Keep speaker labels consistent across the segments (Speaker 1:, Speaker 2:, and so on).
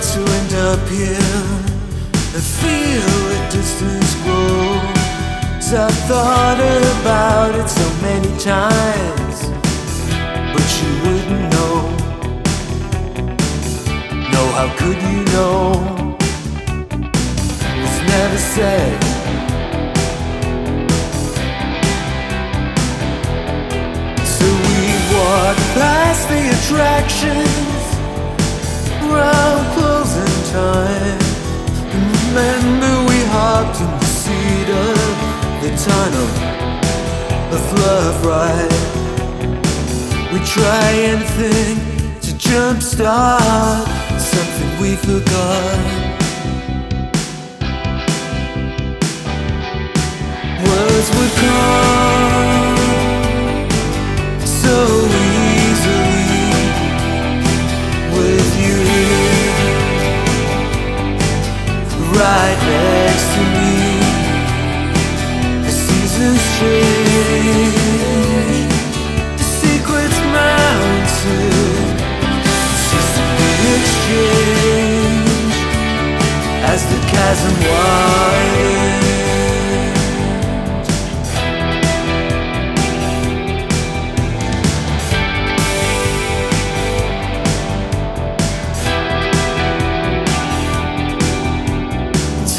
Speaker 1: to end up here I feel a distance grow. I've thought about it so many times, but you wouldn't know. No, how could you know? It's never said. So we walk past the attractions We try anything to jumpstart something we forgot. Words would come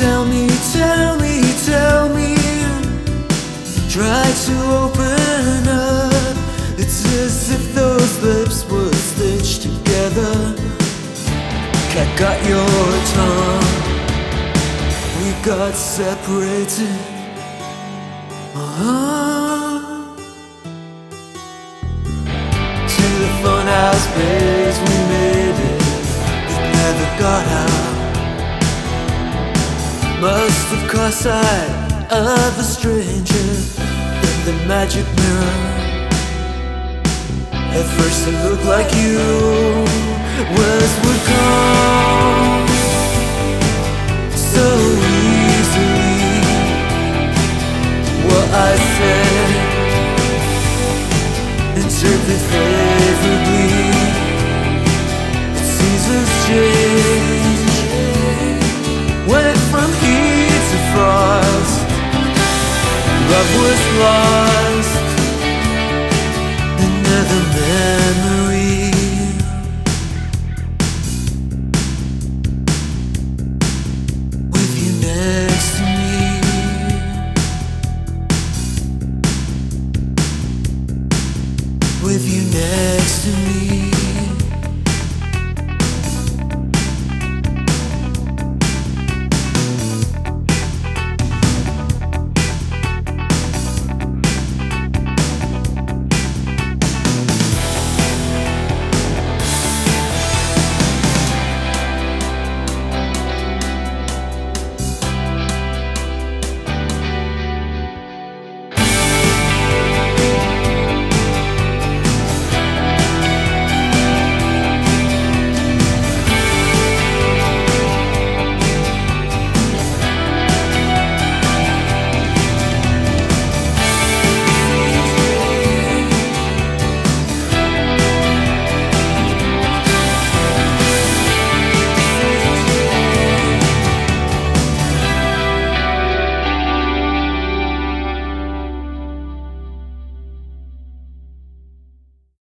Speaker 1: Tell me, tell me, tell me. Try to got separated. Uh-huh. To the funhouse base we made it. It never got out. Must have caught sight of a stranger in the magic mirror. At first it looked like you favorably. Seasons change. Went from heat to frost. Love was lost.